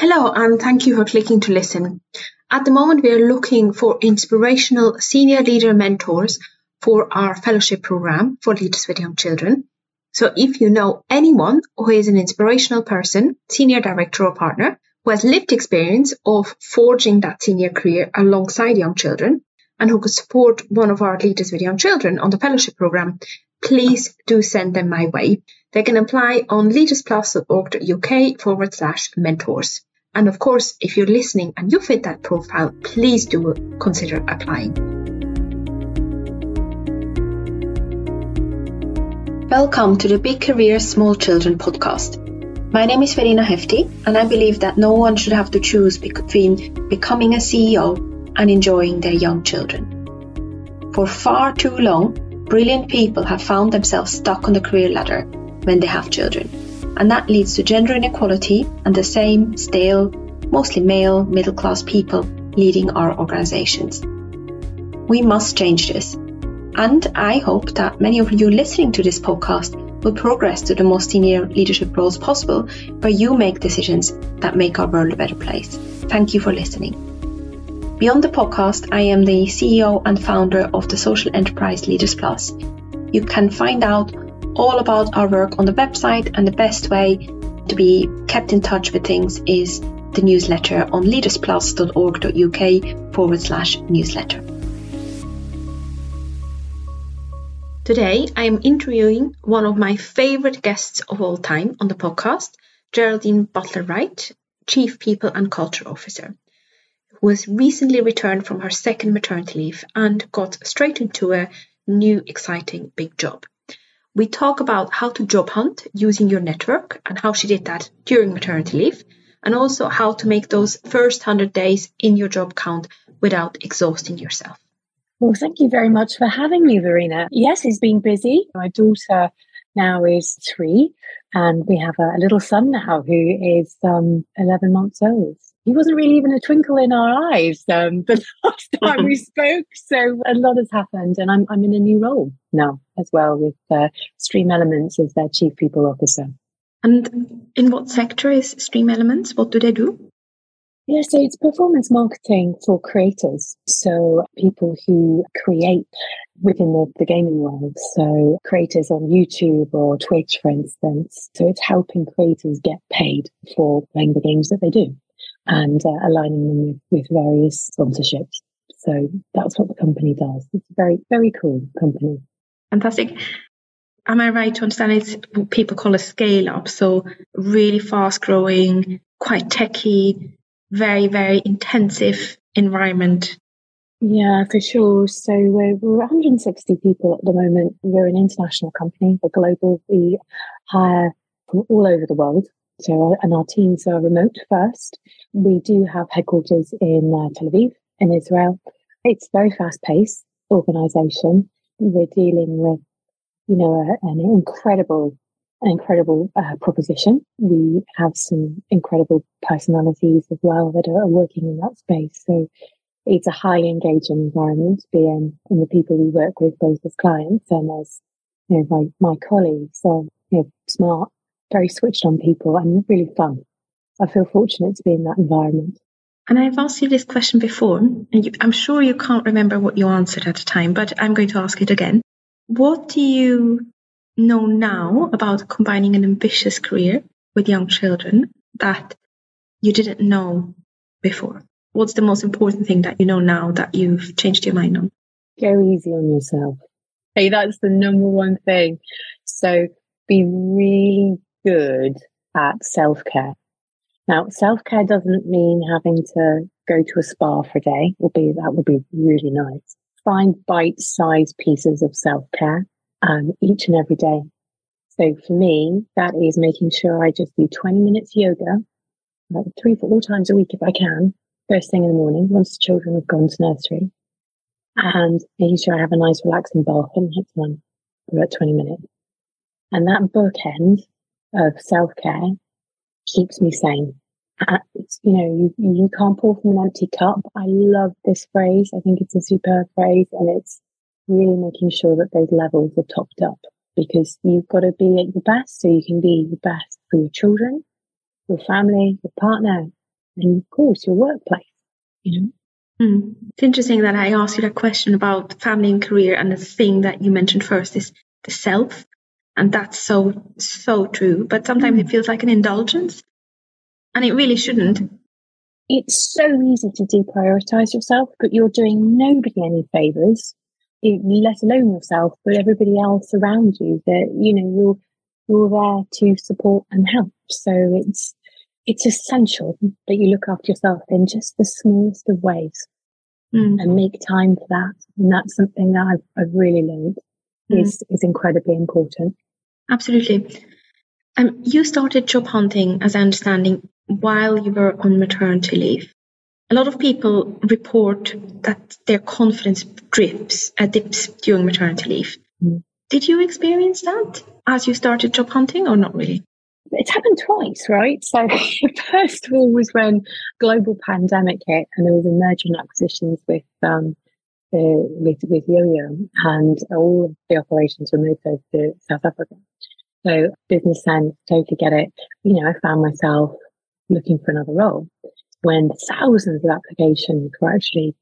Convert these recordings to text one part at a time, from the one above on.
Hello, and thank you for clicking to listen. At the moment, we are looking for inspirational senior leader mentors for our fellowship program for leaders with young children. So if you know anyone who is an inspirational person, senior director or partner, who has lived experience of forging that senior career alongside young children and who could support one of our leaders with young children on the fellowship program, please do send them my way. They can apply on leadersplus.org.uk forward slash mentors. And of course, if you're listening and you fit that profile, please do consider applying. Welcome to the Big Career Small Children podcast. My name is Verena Hefti, and I believe that no one should have to choose between becoming a CEO and enjoying their young children. For far too long, brilliant people have found themselves stuck on the career ladder when they have children, and that leads to gender inequality and the same stale, mostly male, middle class people leading our organizations. We must change this and I hope that many of you listening to this podcast will progress to the most senior leadership roles possible where you make decisions that make our world a better place. Thank you for listening. Beyond the podcast, I am the CEO and founder of the social enterprise Leaders Plus. You can find out all about our work on the website, and the best way to be kept in touch with things is the newsletter on leadersplus.org.uk forward slash newsletter. Today, I am interviewing one of my favorite guests of all time on the podcast, Geraldine Butler Wright, Chief People and Culture Officer, who has recently returned from her second maternity leave and got straight into a new, exciting big job. We talk about how to job hunt using your network and how she did that during maternity leave, and also how to make those first 100 days in your job count without exhausting yourself. Well, thank you very much for having me, Verena. Yes, it's been busy. My daughter now is three, and we have a, little son now who is um, 11 months old. He wasn't really even a twinkle in our eyes um, the last time we spoke. So a lot has happened, and I'm, I'm in a new role now as well with uh, Stream Elements as their Chief People Officer. And in what sector is Stream Elements? What do they do? Yeah, so it's performance marketing for creators. So people who create within the, the gaming world. So creators on YouTube or Twitch, for instance. So it's helping creators get paid for playing the games that they do and uh, aligning them with, with various sponsorships. So that's what the company does. It's a very, very cool company. Fantastic. Am I right to understand it's what people call a scale up? So really fast growing, quite techy, very, very intensive environment. Yeah, for sure. So we're, we're 160 people at the moment. We're an international company. We're global. We hire from all over the world. So, and our teams are remote first. We do have headquarters in uh, Tel Aviv, in Israel. It's very fast paced organization. We're dealing with, you know, a, an incredible an incredible uh, proposition. We have some incredible personalities as well that are working in that space. So it's a highly engaging environment being in, the people we work with, both as clients and as you know my my colleagues, are you know smart, very switched on people, and really fun. I feel fortunate to be in that environment. And I've asked you this question before, and you, I'm sure you can't remember what you answered at the time, but I'm going to ask it again. What do you know now about combining an ambitious career with young children that you didn't know before? What's the most important thing that you know now that you've changed your mind on? Go easy on yourself. Hey, that's the number one thing. So be really good at self care. Now, self care doesn't mean having to go to a spa for a day. Will be that would be really nice. Find bite sized pieces of self care um, each and every day. So for me, that is making sure I just do 20 minutes yoga, like three, four times a week if I can, first thing in the morning, once the children have gone to nursery, and making sure I have a nice relaxing bath and hit one for about 20 minutes. And that bookend of self care keeps me sane. Uh, you know, you, you can't pour from an empty cup. I love this phrase. I think it's a superb phrase and it's really making sure that those levels are topped up because you've got to be at your best so you can be the best for your children, your family, your partner, and of course your workplace, you know. Mm. It's interesting that I asked you that question about family and career, and the thing that you mentioned first is the self. And that's so, so true. But sometimes it feels like an indulgence, and it really shouldn't. It's so easy to deprioritize yourself, but you're doing nobody any favors, let alone yourself, but everybody else around you that, you know, you're, you're there to support and help. So it's, it's essential that you look after yourself in just the smallest of ways mm. and make time for that. And that's something that I've, I've really learned mm. is, is incredibly important. Absolutely. Um, you started job hunting, as I understanding, while you were on maternity leave. A lot of people report that their confidence drips, uh, dips during maternity leave. Mm. Did you experience that as you started job hunting or not really? It's happened twice, right? So first of all was when global pandemic hit and there was a merger and acquisitions with um, uh, with with Yo-Yo and all of the operations were moved over to South Africa. So business sense, totally get it. You know, I found myself looking for another role when thousands of applications were actually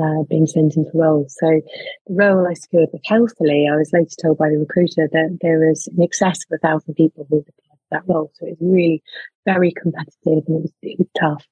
uh, being sent into roles. So the role I secured with Healthily, I was later told by the recruiter that there was in excess of a thousand people who applied for that role. So it was really very competitive and it was, it was tough.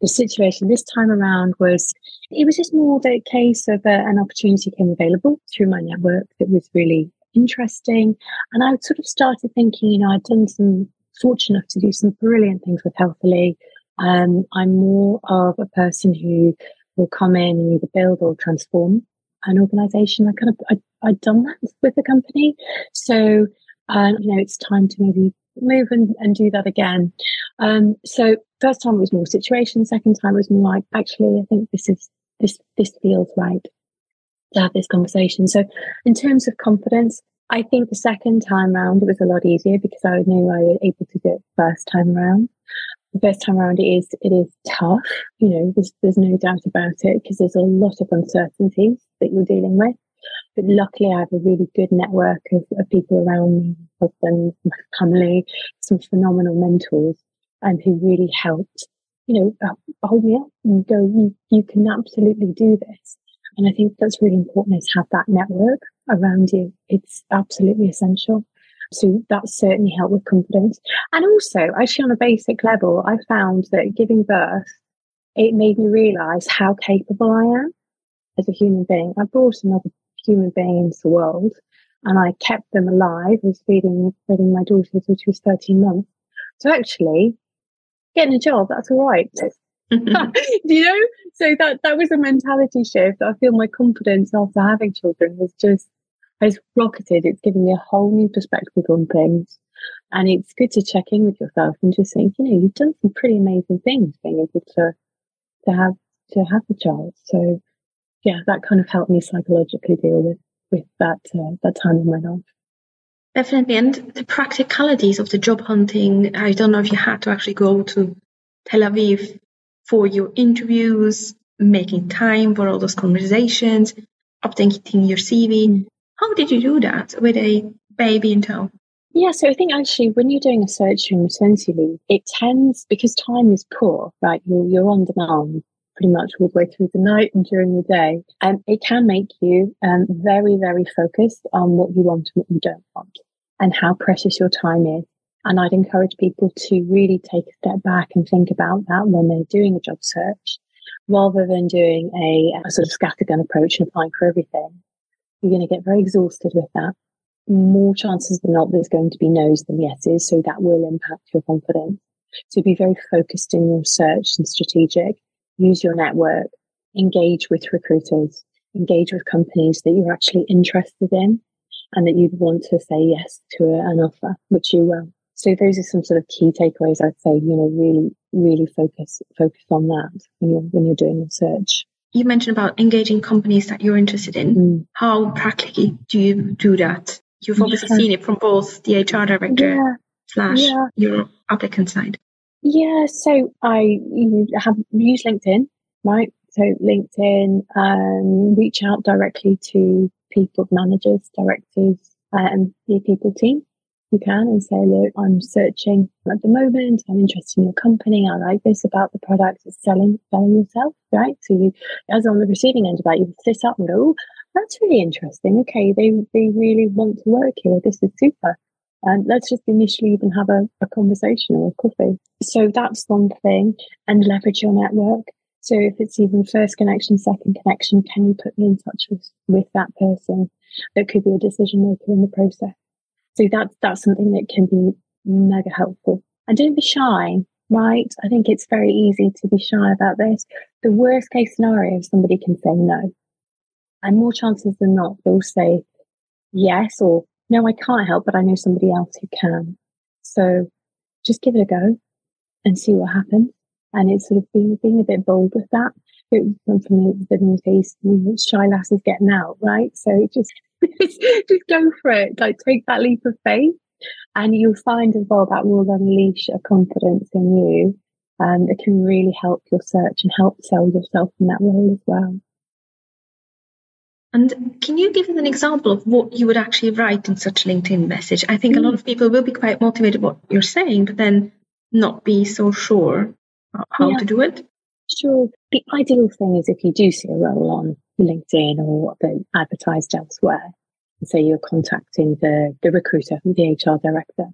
The situation this time around was, it was just more the case of uh, an opportunity came available through my network that was really interesting. And I sort of started thinking, you know, I'd done some fortunate enough to do some brilliant things with Healthily. Um, I'm more of a person who will come in and either build or transform an organization. I kind of, I, I'd done that with the company. So, uh, you know, it's time to maybe move and, and do that again. Um, so first time was more situation. Second time was more like, actually, I think this is, this, this feels right to have this conversation. So in terms of confidence, I think the second time round it was a lot easier because I knew I was able to do it first time around. The first time around it is it is tough, you know, there's there's no doubt about it because there's a lot of uncertainties that you're dealing with. But luckily I have a really good network of, of people around me, husband, my family, some phenomenal mentors and who really helped, you know, uh, hold me up and go, you, you can absolutely do this. And I think that's really important is have that network around you. It's absolutely essential. So that certainly helped with confidence. And also, actually, on a basic level, I found that giving birth, it made me realize how capable I am as a human being. I brought another human being into the world and I kept them alive. I was feeding, feeding my daughter she was 13 months. So actually, getting a job, that's all right. you know? So that, that was a mentality shift. I feel my confidence after having children has just has rocketed. It's given me a whole new perspective on things. And it's good to check in with yourself and just think, you know, you've done some pretty amazing things being able to to have to have a child. So yeah, that kind of helped me psychologically deal with with that uh, that time in my life. Definitely, and the practicalities of the job hunting. I don't know if you had to actually go to Tel Aviv for your interviews, making time for all those conversations, updating your CV. How did you do that with a baby in tow? Yeah, so I think actually when you're doing a search during maternity leave, it tends because time is poor, right? You're you're on demand pretty much all the way through the night and during the day, and it can make you um, very very focused on what you want and what you don't want, and how precious your time is. And I'd encourage people to really take a step back and think about that when they're doing a job search, rather than doing a, a sort of scattergun approach and applying for everything you're going to get very exhausted with that. More chances than not, there's going to be no's than yeses. So that will impact your confidence. So be very focused in your search and strategic. Use your network. Engage with recruiters. Engage with companies that you're actually interested in and that you'd want to say yes to an offer, which you will. So those are some sort of key takeaways. I'd say, you know, really, really focus, focus on that when you're, when you're doing research you mentioned about engaging companies that you're interested in. Mm. How practically do you do that? You've obviously yeah. seen it from both the HR director yeah. slash yeah. your applicant side. Yeah, so I have used LinkedIn, right? So LinkedIn, um, reach out directly to people, managers, directors, uh, and the people team You can and say, look, I'm searching at the moment. I'm interested in your company. I like this about the product. It's selling, selling yourself, right? So you, as on the receiving end of that, you sit up and go, oh, that's really interesting. Okay, they they really want to work here. This is super. And let's just initially even have a, a conversation or a coffee. So that's one thing. And leverage your network. So if it's even first connection, second connection, can you put me in touch with, with that person that could be a decision maker in the process? So that's that's something that can be mega helpful. And don't be shy, right? I think it's very easy to be shy about this. The worst case scenario, is somebody can say no. And more chances than not, they'll say yes or no, I can't help, but I know somebody else who can. So just give it a go and see what happens. And it's sort of being, being a bit bold with that. It from the, the case, shy lasses getting out, right? So just, just go for it. Like take that leap of faith and you'll find as well that will unleash a confidence in you. And um, it can really help your search and help sell yourself in that role as well. And can you give us an example of what you would actually write in such a LinkedIn message? I think mm. a lot of people will be quite motivated what you're saying, but then not be so sure how yeah. to do it. Sure. The ideal thing is if you do see a role on LinkedIn or the advertised elsewhere, So you're contacting the, the recruiter, the HR director,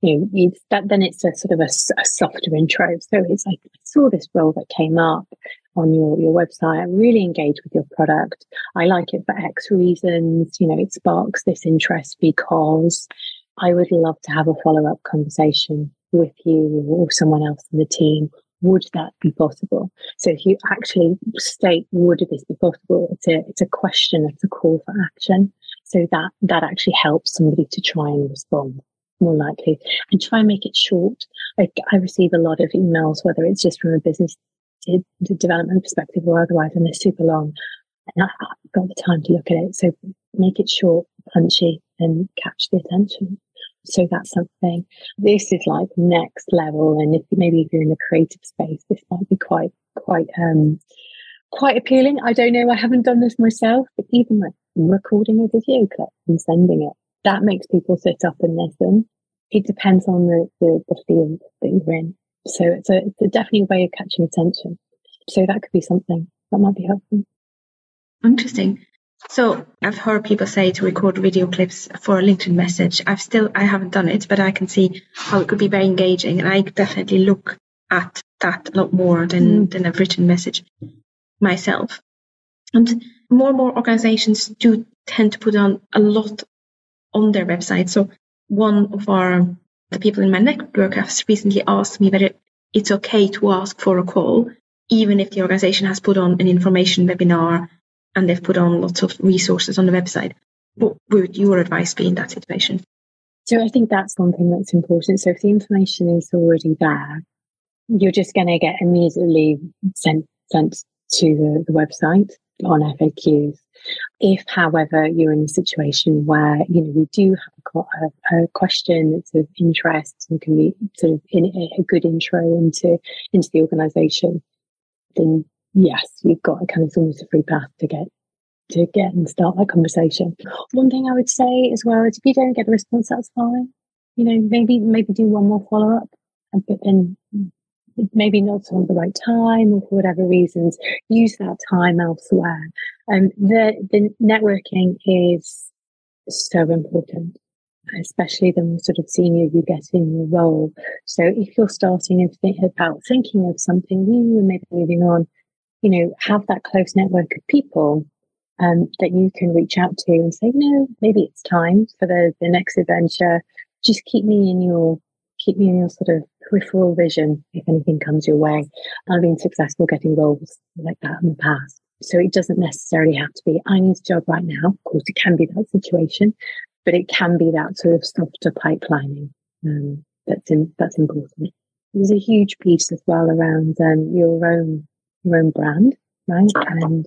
you know, it's that then it's a sort of a, a, softer intro. So it's like I saw this role that came up on your your website. I really engaged with your product. I like it for X reasons. You know, it sparks this interest because I would love to have a follow up conversation with you or someone else in the team. Would that be possible? So if you actually state, would this be possible? It's a it's a question. It's a call for action. So that that actually helps somebody to try and respond more likely and try and make it short. I, I receive a lot of emails, whether it's just from a business development perspective or otherwise, and they're super long. And I have got the time to look at it. So make it short, punchy, and catch the attention. So that's something. This is like next level. And if maybe if you're in the creative space, this might be quite, quite, um, quite appealing. I don't know. I haven't done this myself, but even like recording a video clip and sending it that makes people sit up and listen. It depends on the, the, the field that you're in. So it's a, it's a definitely a way of catching attention. So that could be something that might be helpful. Interesting. So I've heard people say to record video clips for a LinkedIn message. I've still I haven't done it, but I can see how it could be very engaging, and I definitely look at that a lot more than mm. than a written message myself. And more and more organizations do tend to put on a lot on their website. So one of our the people in my network has recently asked me whether it's okay to ask for a call, even if the organization has put on an information webinar and they've put on lots of resources on the website. What would your advice be in that situation? So I think that's one thing that's important. So if the information is already there, you're just going to get immediately sent sent to the, the website on FAQs. If, however, you're in a situation where, you know, we do have a, a question that's of interest and can be sort of in a, good intro into, into the organization, then yes, you've got a kind of almost a free path to get to get and start that conversation. One thing I would say as well is if you don't get a response, that's fine. You know, maybe maybe do one more follow up, but then maybe not on the right time or for whatever reasons, use that time elsewhere. And um, the, the networking is so important, especially the more sort of senior you get in your role. So if you're starting and think about thinking of something new and maybe moving on, you know, have that close network of people um, that you can reach out to and say, no, maybe it's time for the, the next adventure. Just keep me in your keep me in your sort of peripheral vision if anything comes your way. I've been successful getting roles like that in the past. So it doesn't necessarily have to be, I need a job right now. Of course, it can be that situation, but it can be that sort of softer pipelining um, that's in, that's important. There's a huge piece as well around um, your own your own brand, right? And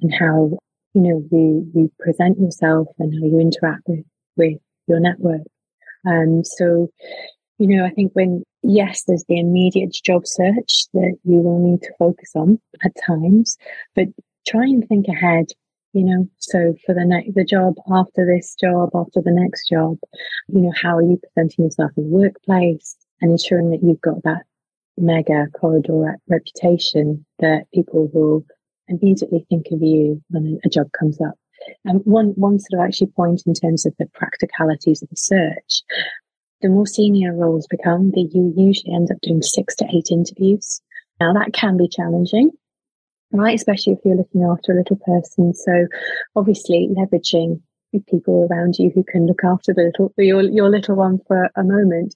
and how you know you you present yourself and how you interact with with your network. Um, so you know, I think when, yes, there's the immediate job search that you will need to focus on at times, but try and think ahead you know so for the next the job after this job after the next job you know how are you presenting yourself in the workplace and ensuring that you've got that mega corridor reputation that people will immediately think of you when a job comes up and one one sort of actually point in terms of the practicalities of the search the more senior roles become that you usually end up doing six to eight interviews now that can be challenging right? Especially if you're looking after a little person. So obviously leveraging people around you who can look after the little your your little one for a moment.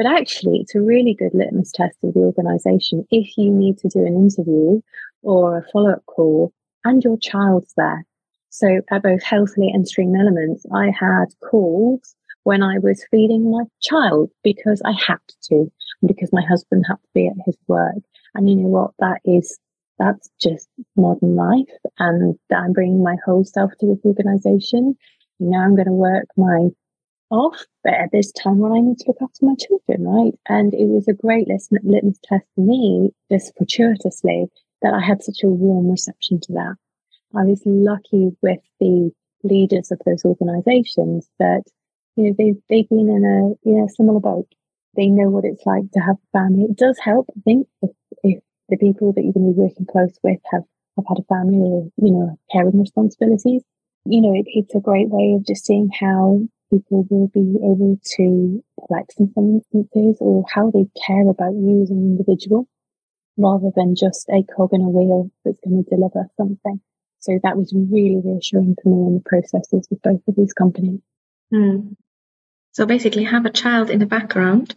But actually it's a really good litmus test of the organization if you need to do an interview or a follow-up call and your child's there. So at both healthily and stream elements, I had calls when I was feeding my child because I had to, because my husband had to be at his work. And you know what? That is that's just modern life. And I'm bringing my whole self to this organization. Now I'm going to work my off, but at this time when I need to look after my children, right? And it was a great litmus test for me, just fortuitously, that I had such a warm reception to that. I was lucky with the leaders of those organizations that, you know, they've, they've been in a, you know, similar boat. They know what it's like to have a family. It does help, I think, if, if the people that you're going to be working close with have, have had a family or, you know, caring responsibilities. You know, it, it's a great way of just seeing how people will be able to flex in some instances or how they care about you as an individual rather than just a cog in a wheel that's going to deliver something. So that was really reassuring for me in the processes with both of these companies. Mm. So basically have a child in the background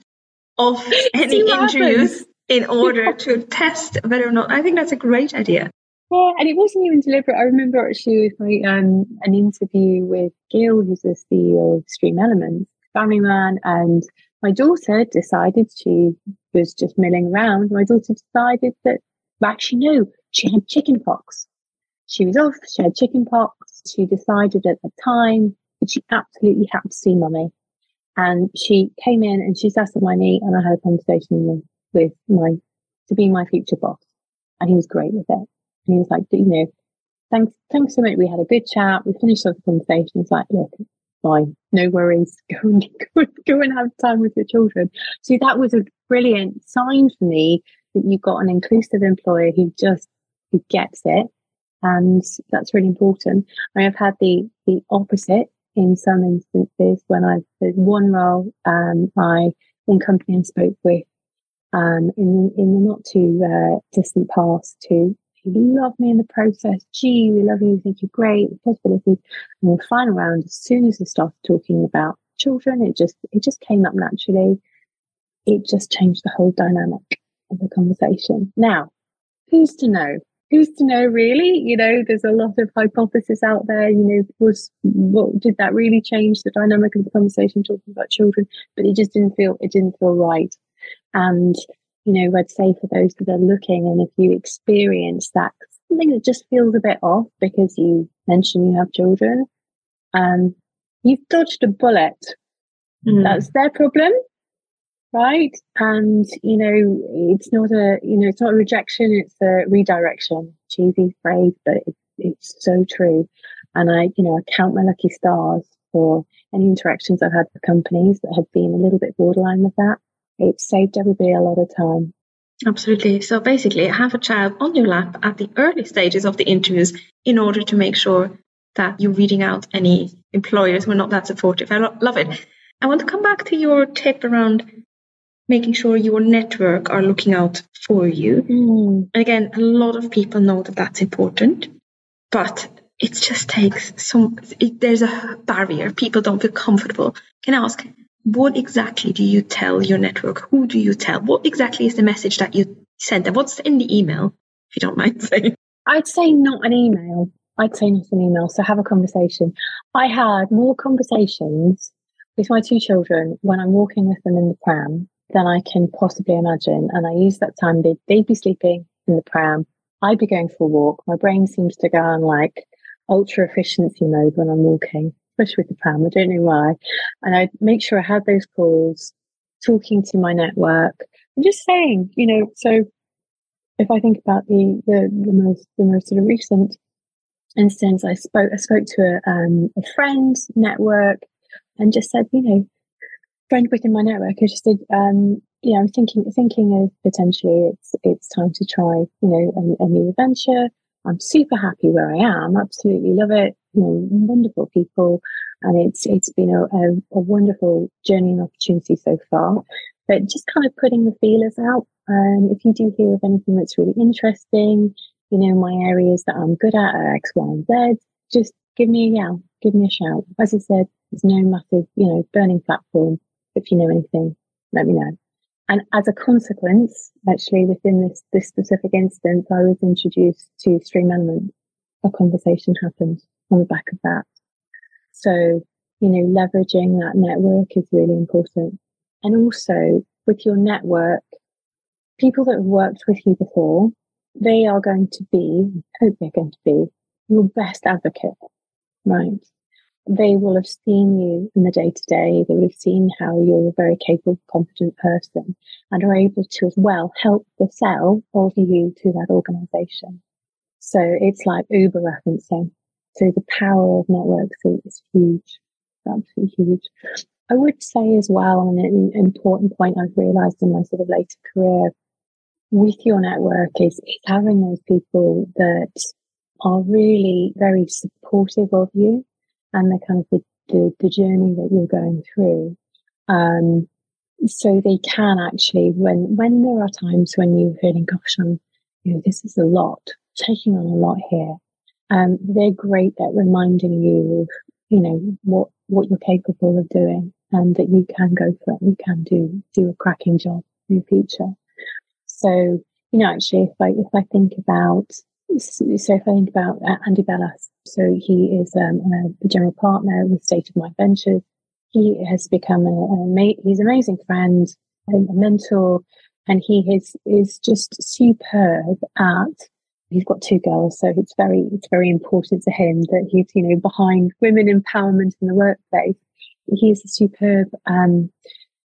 of any interviews in order to test whether or not. I think that's a great idea. Yeah, and it wasn't even deliberate. I remember actually with my, um, an interview with Gil, who's the CEO of Stream Elements, family man, and my daughter decided she was just milling around. My daughter decided that, actually, no, she had chicken pox. She was off, she had chicken pox. She decided at the time that she absolutely had to see mummy. And she came in and she sat on my knee and I had a conversation with with my to be my future boss, and he was great with it. And he was like, you know, thanks, thanks so much. We had a good chat. We finished off the conversation. He's like, look, fine, no worries. Go and go, go and have time with your children. So that was a brilliant sign for me that you've got an inclusive employer who just who gets it, and that's really important. I have had the the opposite in some instances when I've there's one role um, I one company I spoke with um, in in the not too uh, distant past to love me in the process. Gee, we love you. Think you're great. Possibilities. And the final round, as soon as we started talking about children, it just it just came up naturally. It just changed the whole dynamic of the conversation. Now, who's to know? Who's to know really? You know, there's a lot of hypothesis out there. You know, was what did that really change the dynamic of the conversation talking about children? But it just didn't feel it didn't feel right. And, you know, I'd say for those that are looking, and if you experience that, something that just feels a bit off because you mentioned you have children, um, you've dodged a bullet. Mm. That's their problem. Right. And, you know, it's not a, you know, it's not a rejection, it's a redirection. Cheesy phrase, but it, it's so true. And I, you know, I count my lucky stars for any interactions I've had with companies that have been a little bit borderline with that it saved everybody a lot of time. Absolutely. So basically, have a child on your lap at the early stages of the interviews in order to make sure that you're weeding out any employers who are not that supportive. I lo- love it. I want to come back to your tip around making sure your network are looking out for you. Mm. And again, a lot of people know that that's important, but it just takes some, it, there's a barrier. People don't feel comfortable. Can I ask, what exactly do you tell your network? Who do you tell? What exactly is the message that you send them? What's in the email, if you don't mind saying? I'd say not an email. I'd say not an email. So have a conversation. I had more conversations with my two children when I'm walking with them in the pram than I can possibly imagine. And I use that time, they'd, they'd be sleeping in the pram. I'd be going for a walk. My brain seems to go on like ultra efficiency mode when I'm walking especially with the pram. I don't know why. And I'd make sure I had those calls, talking to my network, and just saying, you know, so if I think about the the, the most the most sort of recent instance, I spoke I spoke to a, um, a friend network and just said, you know, friend within my network I just said, um, know, I'm thinking thinking of potentially it's it's time to try, you know, a, a new adventure. I'm super happy where I am. Absolutely love it. You know, wonderful people, and it's it's been a, a, a wonderful journey and opportunity so far. But just kind of putting the feelers out. Um, if you do hear of anything that's really interesting, you know, my areas that I'm good at are X, Y, and Z. Just give me a yell, give me a shout. As I said, there's no massive, you know, burning platform. If you know anything, let me know. And as a consequence, actually, within this, this specific instance, I was introduced to Stream Element. A conversation happened on the back of that. So, you know, leveraging that network is really important. And also with your network, people that have worked with you before, they are going to be, hope they're going to be your best advocate, right? they will have seen you in the day to day. They will have seen how you're a very capable, competent person and are able to as well help the sell of you to that organization. So it's like Uber referencing. So the power of networks is huge, absolutely huge. I would say as well, and an important point I've realized in my sort of later career with your network is, is having those people that are really very supportive of you and the kind of the, the, the journey that you're going through. Um, so they can actually, when, when there are times when you're feeling, gosh, I'm, you know, this is a lot, taking on a lot here. Um, they're great at reminding you of, you know, what, what you're capable of doing and that you can go for it. You can do, do a cracking job in the future. So, you know, actually, if I, if I think about, so if I think about uh, Andy Bellas, so he is um, a, general partner with State of Mind Ventures. He has become a, a he's an amazing friend, a mentor, and he is is just superb at. He's got two girls, so it's very it's very important to him that he's you know behind women empowerment in the workplace. He's a superb um,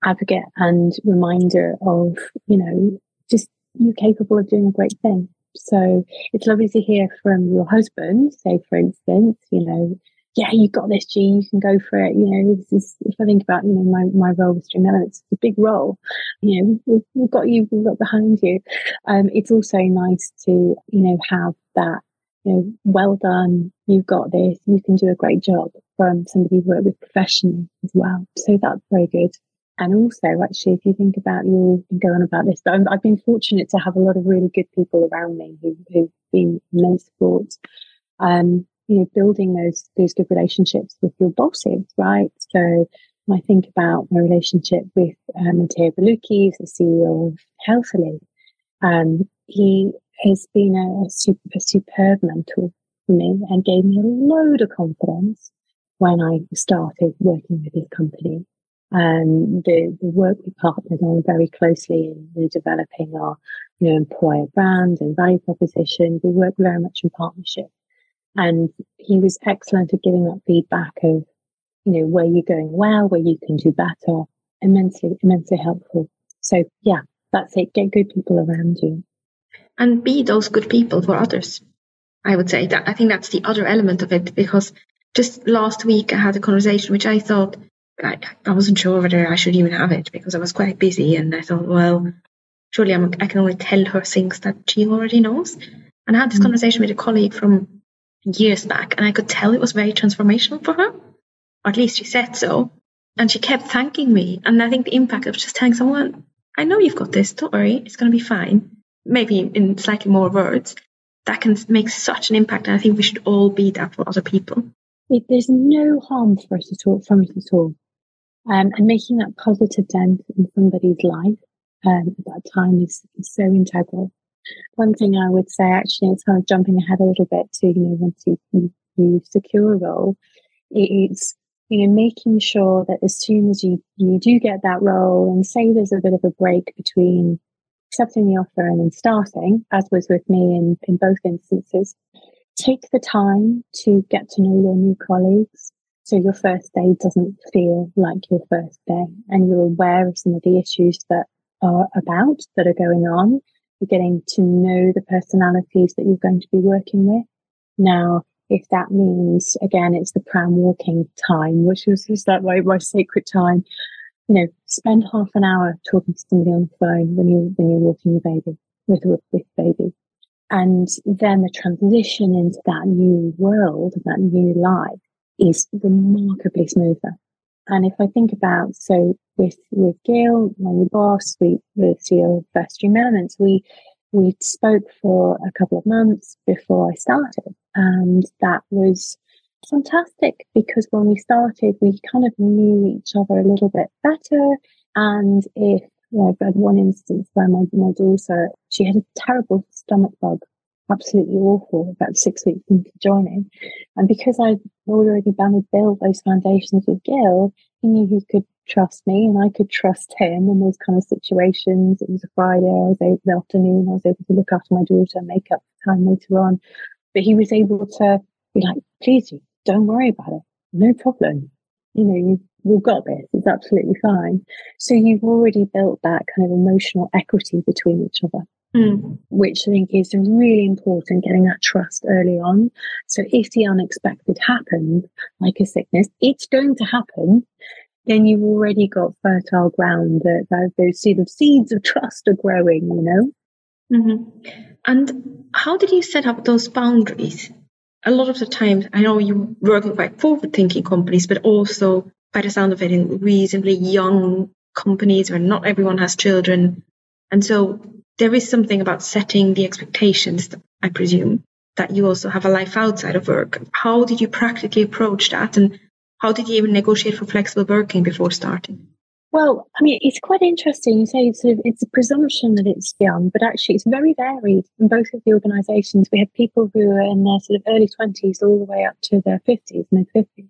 advocate and reminder of you know just you're capable of doing a great thing. So it's lovely to hear from your husband, say, for instance, you know, yeah, you got this, G, you can go for it. You know, this is, if I think about, you know, my, my role with Stream Elements, it's a big role. You know, we've, we've got you, we've got behind you. Um, it's also nice to, you know, have that, you know, well done, you've got this, you can do a great job from somebody who worked with professionally as well. So that's very good. And also, actually, if you think about you go on about this, but I've been fortunate to have a lot of really good people around me who, who've been immense support. Um, you know, building those those good relationships with your bosses, right? So I think about my relationship with um, Matteo Berlucchi, the CEO of Healthily, um, he has been a, a, super, a superb mentor for me and gave me a load of confidence when I started working with his company. Um, the, the work we partnered on very closely in, in developing our you know, employer brand and value proposition. We work very much in partnership. And he was excellent at giving that feedback of, you know, where you're going well, where you can do better, immensely, immensely helpful. So yeah, that's it. Get good people around you. And be those good people for others. I would say that I think that's the other element of it because just last week I had a conversation which I thought I, I wasn't sure whether I should even have it because I was quite busy and I thought, well, surely I'm, i can only tell her things that she already knows. And I had this mm. conversation with a colleague from years back and I could tell it was very transformational for her. Or at least she said so. And she kept thanking me. And I think the impact of just telling someone, I know you've got this, don't worry, it's going to be fine. Maybe in slightly more words, that can make such an impact. And I think we should all be that for other people. There's no harm for us at all, from it at all um, and making that positive dent in somebody's life um, at that time is, is, so integral. One thing I would say, actually, it's kind of jumping ahead a little bit to, you know, once you, you, you secure a role, it's, you know, making sure that as soon as you, you do get that role and say there's a bit of a break between accepting the offer and then starting, as was with me in, in both instances, take the time to get to know your new colleagues, so your first day doesn't feel like your first day and you're aware of some of the issues that are about, that are going on. Getting to know the personalities that you're going to be working with. Now, if that means again it's the pram walking time which is like my, my sacred time you know spend half an hour talking to somebody on the phone when you're, when you're walking your baby with with, with baby and then the transition into that new world that new life is remarkably smoother and if I think about, so with, with Gail, my new boss, we, the CEO of First Stream Elements, we, we spoke for a couple of months before I started. And that was fantastic because when we started, we kind of knew each other a little bit better. And if you know, I've had one instance where my, my daughter, she had a terrible stomach bug absolutely awful about six weeks into joining. And because I'd already done built those foundations with Gil, he knew he could trust me and I could trust him in those kind of situations. It was a Friday, I was able in the afternoon, I was able to look after my daughter, make up time later on. But he was able to be like, please don't worry about it. No problem. You know, you we've got this. It's absolutely fine. So you've already built that kind of emotional equity between each other. Mm. Which I think is really important, getting that trust early on. So if the unexpected happens, like a sickness, it's going to happen, then you've already got fertile ground that, that those of seeds of trust are growing, you know? Mm-hmm. And how did you set up those boundaries? A lot of the times, I know you work in quite forward thinking companies, but also by the sound of it in reasonably young companies where not everyone has children. And so there is something about setting the expectations, I presume, that you also have a life outside of work. How did you practically approach that? And how did you even negotiate for flexible working before starting? Well, I mean, it's quite interesting. You say it's a, presumption that it's young, but actually it's very varied in both of the organisations. We have people who are in their sort of early 20s all the way up to their 50s, mid 50s.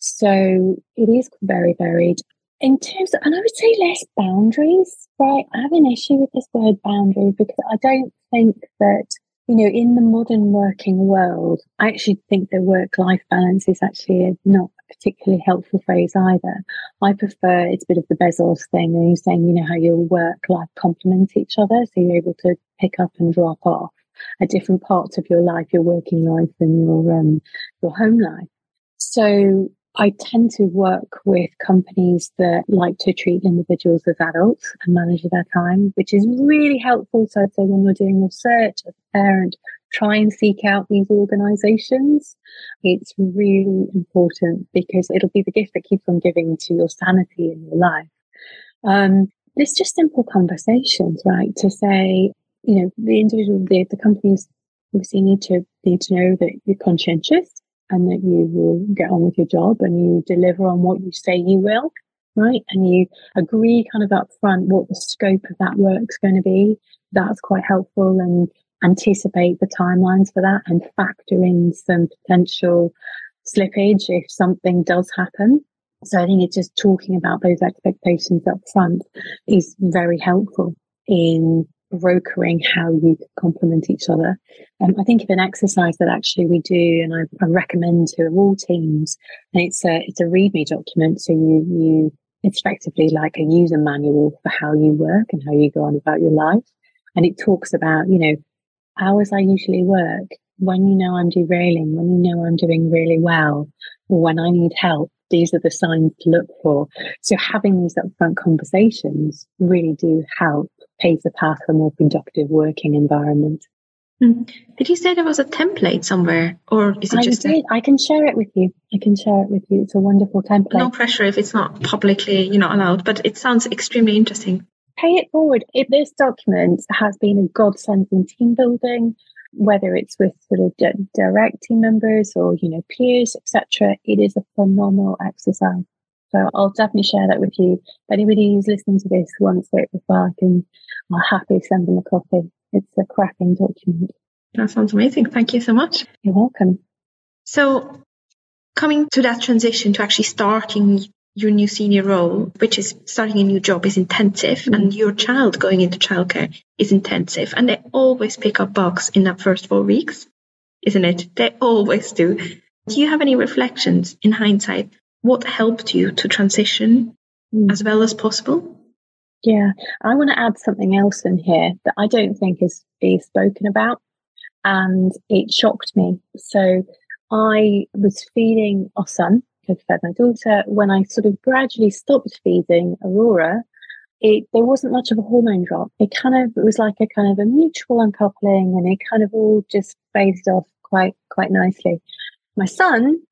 So it is very varied in terms of, and I would say less boundaries, right? I have an issue with this word boundary because I don't think that, you know, in the modern working world, I actually think the work life balance is actually not a particularly helpful phrase either. I prefer it's a bit of the Bezos thing, and you're saying, you know, how your work life complement each other. So you're able to pick up and drop off at different parts of your life, your working life and your, um, your home life. So I tend to work with companies that like to treat individuals as adults and manage their time, which is really helpful. So I'd say when you're doing research as a parent, try and seek out these organizations. It's really important because it'll be the gift that keeps on giving to your sanity in your life. Um, it's just simple conversations, right? To say, you know, the individual, the, the companies obviously need to need to know that you're conscientious and that you will get on with your job and you deliver on what you say you will, right? And you agree kind of up front what the scope of that work's going to be. That's quite helpful and anticipate the timelines for that and factor in some potential slippage if something does happen. So I think it's just talking about those expectations up front is very helpful in brokering how you complement each other. Um, I think of an exercise that actually we do, and I, I, recommend to all teams, and it's a it's a README document. So you you effectively like a user manual for how you work and how you go on about your life, and it talks about you know hours I usually work, when you know I'm derailing, when you know I'm doing really well, or when I need help. These are the signs to look for. So having these upfront conversations really do help pave the path for a more productive working environment. Mm. Did you say there was a template somewhere, or is it I just? A... I can share it with you. I can share it with you. It's a wonderful template. No pressure if it's not publicly, you know, allowed. But it sounds extremely interesting. Pay it forward. If this document has been a godsend in team building, whether it's with sort of d- direct team members or you know peers, etc. It is a phenomenal exercise. So I'll definitely share that with you. If anybody who's listening to this wants it well, I can, I'll happily send them a copy. It's a cracking document. That sounds amazing. Thank you so much. You're welcome. So coming to that transition to actually starting your new senior role, which is starting a new job, is intensive, mm-hmm. and your child going into childcare is intensive, and they always pick up bugs in that first four weeks, isn't it? They always do. Do you have any reflections in hindsight what helped you to transition mm. as well as possible? Yeah, I want to add something else in here that I don't think is being spoken about, and it shocked me. So I was feeding our son, I fed my daughter. When I sort of gradually stopped feeding Aurora, it, there wasn't much of a hormone drop. It kind of it was like a kind of a mutual uncoupling, and it kind of all just phased off quite quite nicely. My son,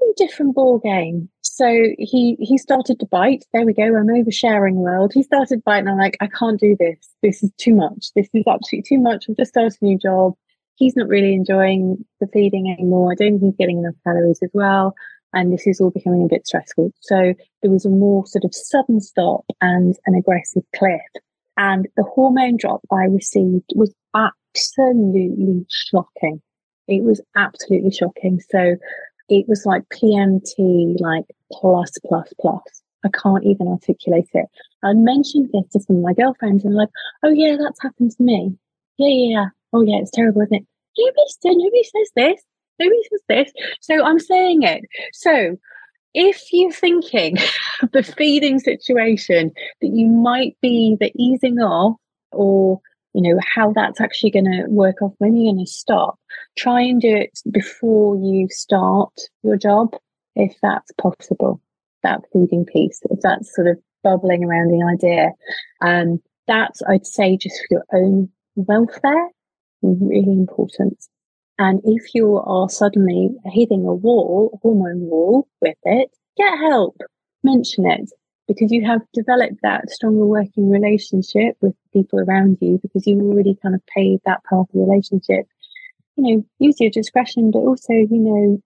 very different ball game. So he he started to bite. There we go. I'm oversharing world. He started biting. I'm like, I can't do this. This is too much. This is absolutely too much. I've just started a new job. He's not really enjoying the feeding anymore. I don't think he's getting enough calories as well and this is all becoming a bit stressful. So there was a more sort of sudden stop and an aggressive cliff. And the hormone drop I received was absolutely shocking. It was absolutely shocking. So it was like PMT, like plus, plus, plus. I can't even articulate it. I mentioned this to some of my girlfriends and like, oh yeah, that's happened to me. Yeah, yeah, yeah. Oh yeah, it's terrible, isn't it? Nobody, nobody says this. Nobody says this. So I'm saying it. So if you're thinking the feeding situation that you might be the easing off or you know how that's actually going to work off when you're going to stop. Try and do it before you start your job if that's possible. That feeding piece if that's sort of bubbling around the idea. Um that's i'd say just for your own welfare really important. And if you are suddenly hitting a wall, hormone wall with it, get help, mention it because you have developed that stronger working relationship with people around you because you've already kind of paid that part of the relationship. You know, use your discretion, but also, you know,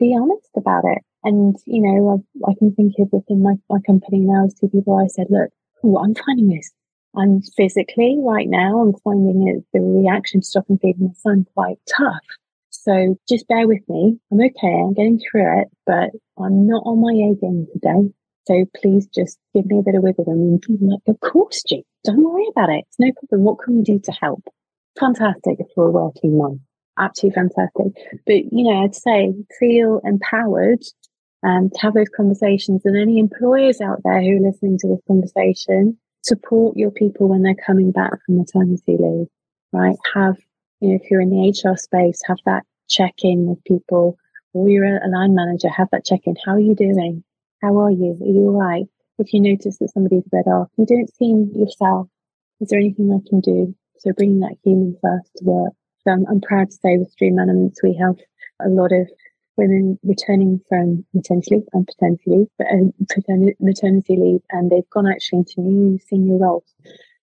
be honest about it. And, you know, I've, I can think of within my, my company now as two people, I said, look, oh, I'm finding this. I'm physically right now, I'm finding it, the reaction to stop and feeding my son quite tough. So just bear with me. I'm okay. I'm getting through it, but I'm not on my A game today. So please just give me a bit of wiggle room. And like, of course, G, don't worry about it. It's no problem. What can we do to help? Fantastic if you're a working mom. Absolutely fantastic. But, you know, I'd say feel empowered um, to have those conversations. And any employers out there who are listening to this conversation, support your people when they're coming back from maternity leave, right? Have you know, if you're in the HR space, have that check in with people, or you're a line manager, have that check in. How are you doing? How are you? Are you all right? If you notice that somebody's a bit off, you don't seem yourself. Is there anything I can do? So bringing that human first to work. So I'm, I'm proud to say with StreamElements, we have a lot of women returning from maternity and leave, but uh, maternity leave, and they've gone actually into new senior roles.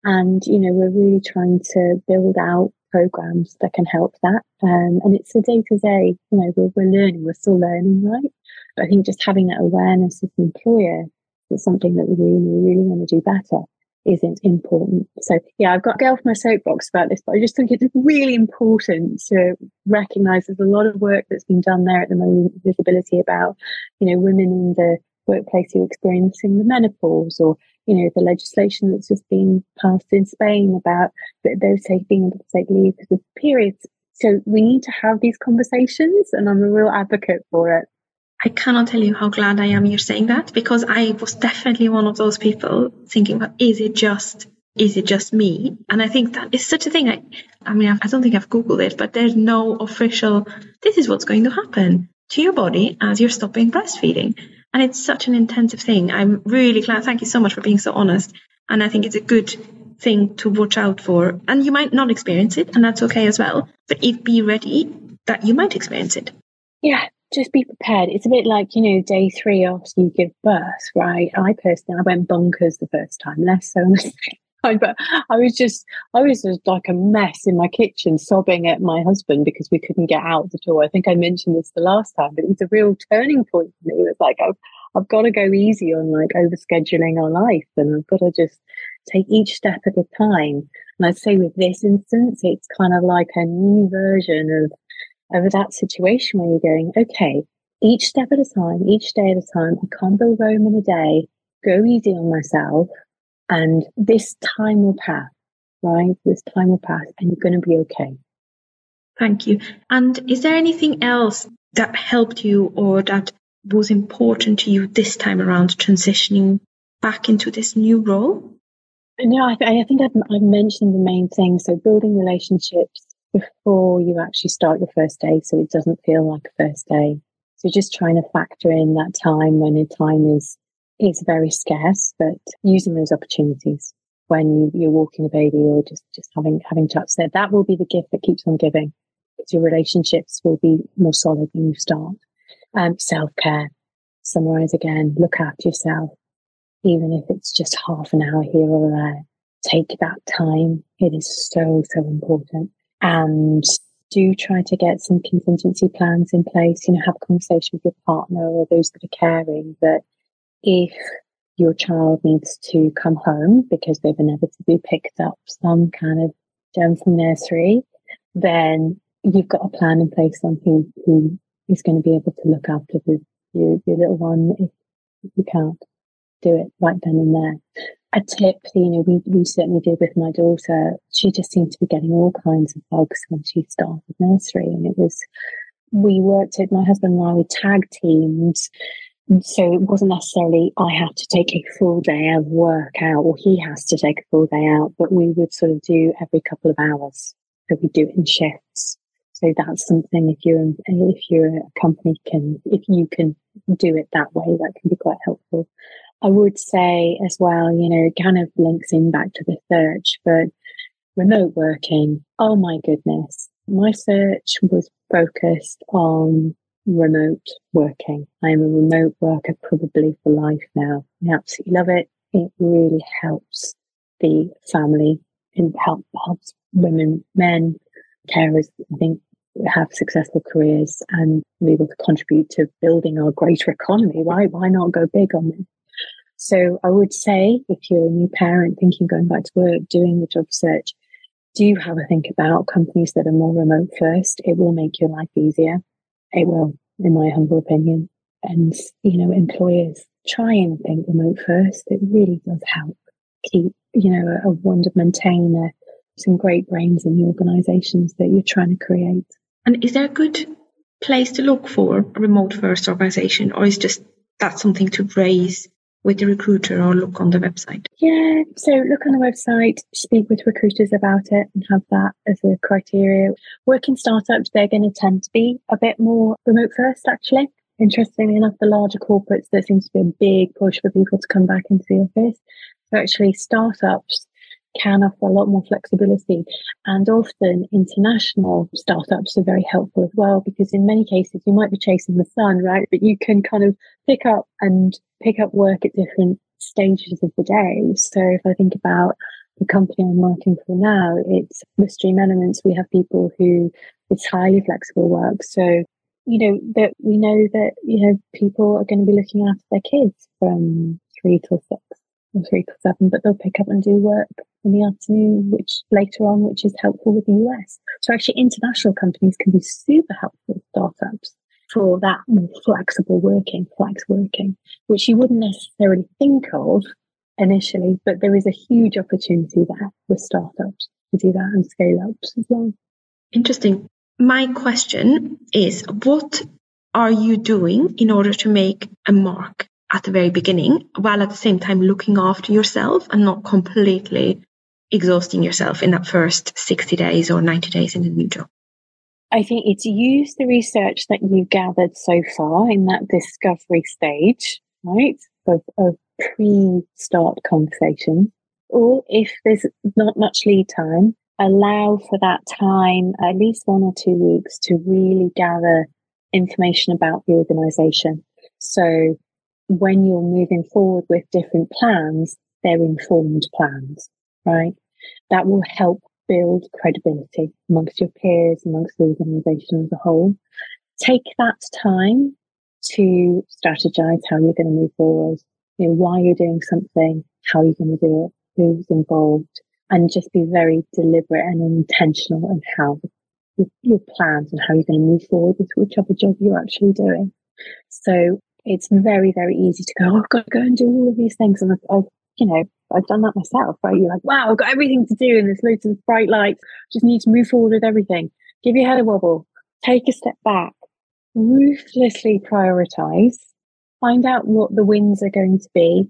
And, you know, we're really trying to build out programs that can help that. Um, and it's a day to day, you know, we're, we're learning, we're still learning, right? But I think just having that awareness as an employer is something that we really, really want to do better isn't important. So yeah, I've got to get off my soapbox about this, but I just think it's really important to recognize there's a lot of work that's been done there at the moment, visibility about, you know, women in the workplace who are experiencing the menopause or you know, the legislation that's just been passed in Spain about those being able to take leave because of periods. So we need to have these conversations, and I'm a real advocate for it. I cannot tell you how glad I am you're saying that because I was definitely one of those people thinking, well, is it just is it just me? And I think that is such a thing. I, I mean, I don't think I've Googled it, but there's no official, this is what's going to happen to your body as you're stopping breastfeeding. And it's such an intensive thing. I'm really glad. Thank you so much for being so honest. And I think it's a good thing to watch out for. And you might not experience it, and that's okay as well. But if be ready that you might experience it. Yeah, just be prepared. It's a bit like, you know, day three after you give birth, right? I personally, I went bonkers the first time, less so the but I was just, I was just like a mess in my kitchen, sobbing at my husband because we couldn't get out the door. I think I mentioned this the last time, but it was a real turning point for me. It was like, I've, I've got to go easy on like overscheduling our life and I've got to just take each step at a time. And I'd say with this instance, it's kind of like a new version of, of that situation where you're going, okay, each step at a time, each day at a time. I can't build Rome in a day. Go easy on myself and this time will pass, right? This time will pass and you're going to be okay. Thank you. And is there anything else that helped you or that was important to you this time around transitioning back into this new role? No, I, th- I think I've, I've, mentioned the main thing. So building relationships before you actually start your first day so it doesn't feel like a first day. So just trying to factor in that time when your time is is very scarce, but using those opportunities when you, you're walking a baby or just, just having having chats there, that will be the gift that keeps on giving. Your relationships will be more solid when you start. Um, self care. Summarize again. Look after yourself, even if it's just half an hour here or there. Take that time. It is so so important. And do try to get some contingency plans in place. You know, have a conversation with your partner or those that are caring that if your child needs to come home because they've inevitably picked up some kind of gem from nursery, then you've got a plan in place on who, who is going to be able to look after the, your, your little one if, if you can't do it right then and there. A tip, you know, we, we certainly did with my daughter. She just seemed to be getting all kinds of bugs when she started nursery. And it was, we worked at my husband and I, we tag teams. So it wasn't necessarily I have to take a full day of work out or he has to take a full day out, but we would sort of do every couple of hours. So we do it in shifts. So that's something if you're if you're a company can if you can do it that way, that can be quite helpful. I would say as well, you know, it kind of links in back to the search, but remote working, oh my goodness. My search was focused on remote working. I am a remote worker probably for life now. I absolutely love it. It really helps the family and help, helps women, men, carers, I think, have successful careers and be able to contribute to building our greater economy, right? Why not go big on this? So I would say if you're a new parent thinking going back to work, doing the job search, do have a think about companies that are more remote first. It will make your life easier. It will, in my humble opinion. And, you know, employers try and think remote first. It really does help keep, you know, a, a wonder, maintain a, some great brains in the organizations that you're trying to create. And is there a good place to look for a remote first organization or is just that something to raise with the recruiter or look on the website? Yeah, so look on the website, speak with recruiters about it and have that as a criteria. Working startups, they're going to tend to be a bit more remote first, actually. Interestingly enough, the larger corporates, there seems to be a big push for people to come back into the office. So actually, startups can offer a lot more flexibility. And often international startups are very helpful as well, because in many cases you might be chasing the sun, right? But you can kind of pick up and pick up work at different stages of the day. So if I think about the company I'm working for now, it's StreamElements, we have people who it's highly flexible work. So, you know, that we know that, you know, people are going to be looking after their kids from three till six or three till seven, but they'll pick up and do work in the afternoon, which later on, which is helpful with the US. So actually international companies can be super helpful startups for that more flexible working, flex working, which you wouldn't necessarily think of initially, but there is a huge opportunity there with startups to do that and scale ups as well. Interesting. My question is what are you doing in order to make a mark at the very beginning while at the same time looking after yourself and not completely exhausting yourself in that first 60 days or 90 days in the new job? I think it's use the research that you've gathered so far in that discovery stage, right? Of, of pre start conversation. Or if there's not much lead time, allow for that time, at least one or two weeks, to really gather information about the organization. So when you're moving forward with different plans, they're informed plans, right? That will help build credibility amongst your peers, amongst the organization as a whole. Take that time to strategize how you're going to move forward, you know, why you're doing something, how you're going to do it, who's involved, and just be very deliberate and intentional in how your, your plans and how you're going to move forward with whichever job you're actually doing. So it's very, very easy to go, oh, I've got to go and do all of these things. And I've, I've, you know, I've done that myself, right? You're like, wow, I've got everything to do and there's loads of bright lights. Just need to move forward with everything. Give your head a wobble. Take a step back. Ruthlessly prioritize. Find out what the wins are going to be.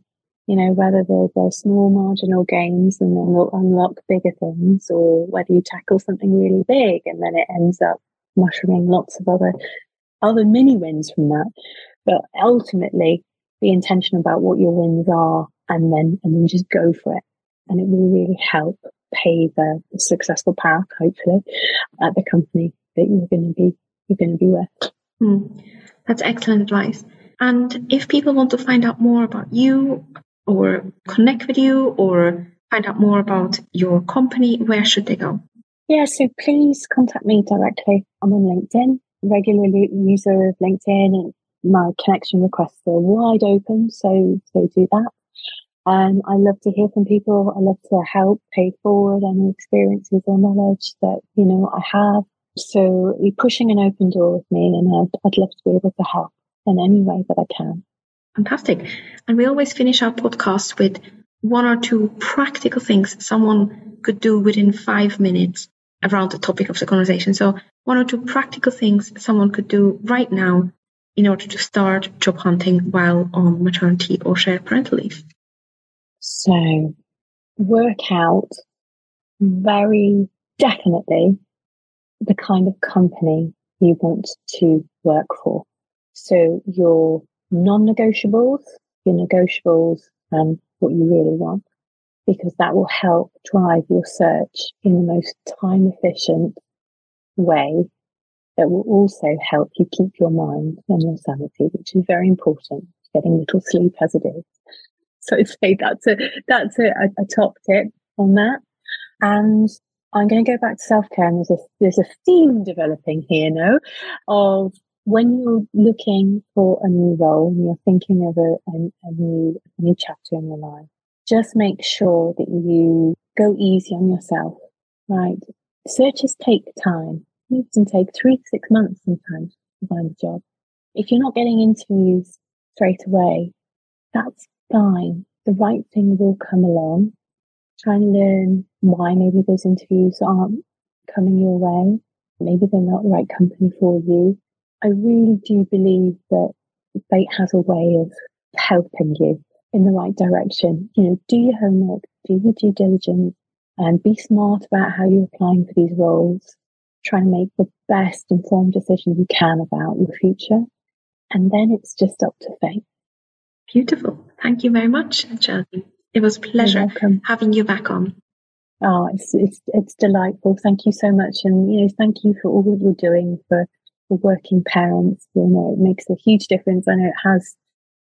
you know, whether they're, they're small marginal gains and then will unlock bigger things, or whether you tackle something really big and then it ends up mushrooming lots of other other mini wins from that. But ultimately, be intentional about what your wins are and then and then just go for it. And it will really help pave a, a successful path, hopefully, at the company that you're going to be you're going to be with. Mm, that's excellent advice. And if people want to find out more about you or connect with you or find out more about your company, where should they go? Yeah, so please contact me directly. I'm on LinkedIn, regular user of LinkedIn, and my connection requests are wide open. So, so do that. Um, I love to hear from people. I love to help pay forward any experiences or knowledge that, you know, I have. So you're pushing an open door with me and I'd, I'd love to be able to help in any way that I can. Fantastic. And we always finish our podcast with one or two practical things someone could do within five minutes around the topic of the conversation. So one or two practical things someone could do right now in order to start job hunting while on maternity or shared parental leave. So work out very definitely the kind of company you want to work for. So your non-negotiables, your negotiables, and what you really want, because that will help drive your search in the most time efficient way that will also help you keep your mind and your sanity, which is very important, getting little sleep as it is. So I'd say that's a that's a, a, top tip on that. And I'm going to go back to self care, and there's a there's a theme developing here now of when you're looking for a new role and you're thinking of a, a, a new a new chapter in your life. Just make sure that you go easy on yourself. Right, searches take time. It can take three to six months sometimes to find a job. If you're not getting interviews straight away, that's fine. The right thing will come along. Try and learn why maybe those interviews aren't coming your way. Maybe they're not the right company for you. I really do believe that fate has a way of helping you in the right direction. You know, do your homework, do your due diligence, and be smart about how you're applying for these roles. Try and make the best informed decision you can about your future. And then it's just up to fate. Beautiful. Thank you very much, Chelsea. It was a pleasure having you back on. Oh, it's, it's it's delightful. Thank you so much, and you know, thank you for all that you're doing for, for working parents. You know, it makes a huge difference. I know it has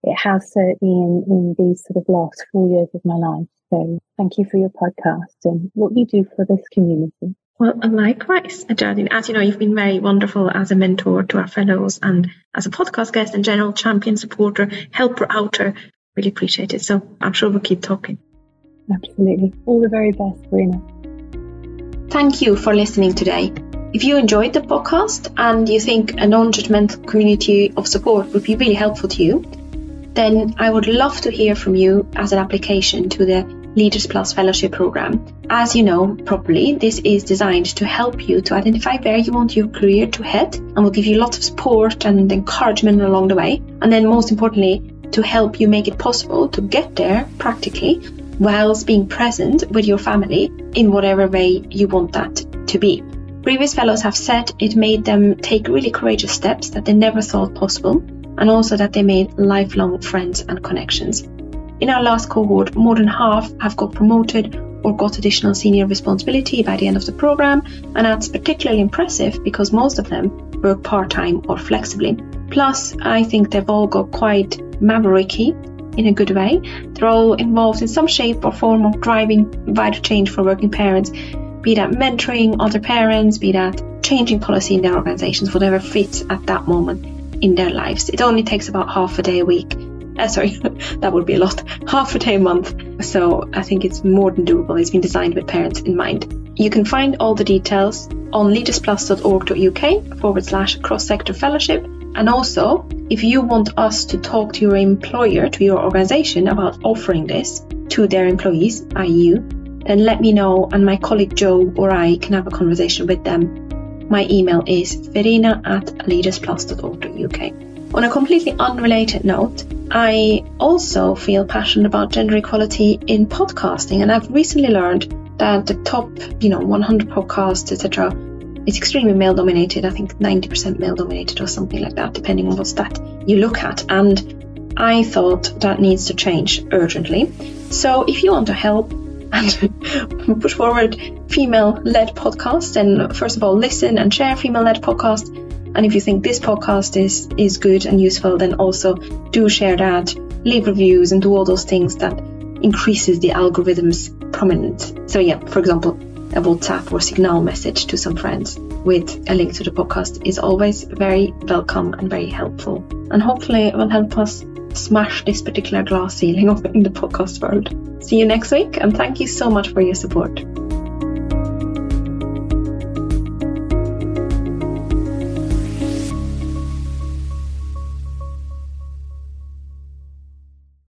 it has certainly in, in these sort of last four years of my life. So thank you for your podcast and what you do for this community. Well, likewise, Geraldine. As you know, you've been very wonderful as a mentor to our fellows and as a podcast guest and general champion supporter, helper, outer. Really appreciate it. So I'm sure we'll keep talking. Absolutely. All the very best, Verena. Thank you for listening today. If you enjoyed the podcast and you think a non judgmental community of support would be really helpful to you, then I would love to hear from you as an application to the Leaders Plus Fellowship Program. As you know properly, this is designed to help you to identify where you want your career to head and will give you lots of support and encouragement along the way. And then, most importantly, to help you make it possible to get there practically whilst being present with your family in whatever way you want that to be. Previous fellows have said it made them take really courageous steps that they never thought possible and also that they made lifelong friends and connections. In our last cohort, more than half have got promoted or got additional senior responsibility by the end of the program, and that's particularly impressive because most of them work part time or flexibly. Plus, I think they've all got quite mavericky in a good way. They're all involved in some shape or form of driving vital change for working parents, be that mentoring other parents, be that changing policy in their organizations, whatever fits at that moment in their lives. It only takes about half a day a week. Uh, sorry, that would be a lot. Half a day a month. So I think it's more than doable. It's been designed with parents in mind. You can find all the details on leadersplus.org.uk forward slash cross sector fellowship. And also, if you want us to talk to your employer, to your organization about offering this to their employees, i.e., you, then let me know and my colleague Joe or I can have a conversation with them my email is verena at leadersplus.org.uk. On a completely unrelated note, I also feel passionate about gender equality in podcasting, and I've recently learned that the top, you know, 100 podcasts, etc., is extremely male dominated. I think 90% male dominated or something like that, depending on what stat you look at. And I thought that needs to change urgently. So if you want to help and push forward female led podcasts, then first of all, listen and share female led podcasts and if you think this podcast is is good and useful, then also do share that, leave reviews, and do all those things that increases the algorithm's prominence. So yeah, for example, a WhatsApp or Signal message to some friends with a link to the podcast is always very welcome and very helpful. And hopefully it will help us smash this particular glass ceiling in the podcast world. See you next week and thank you so much for your support.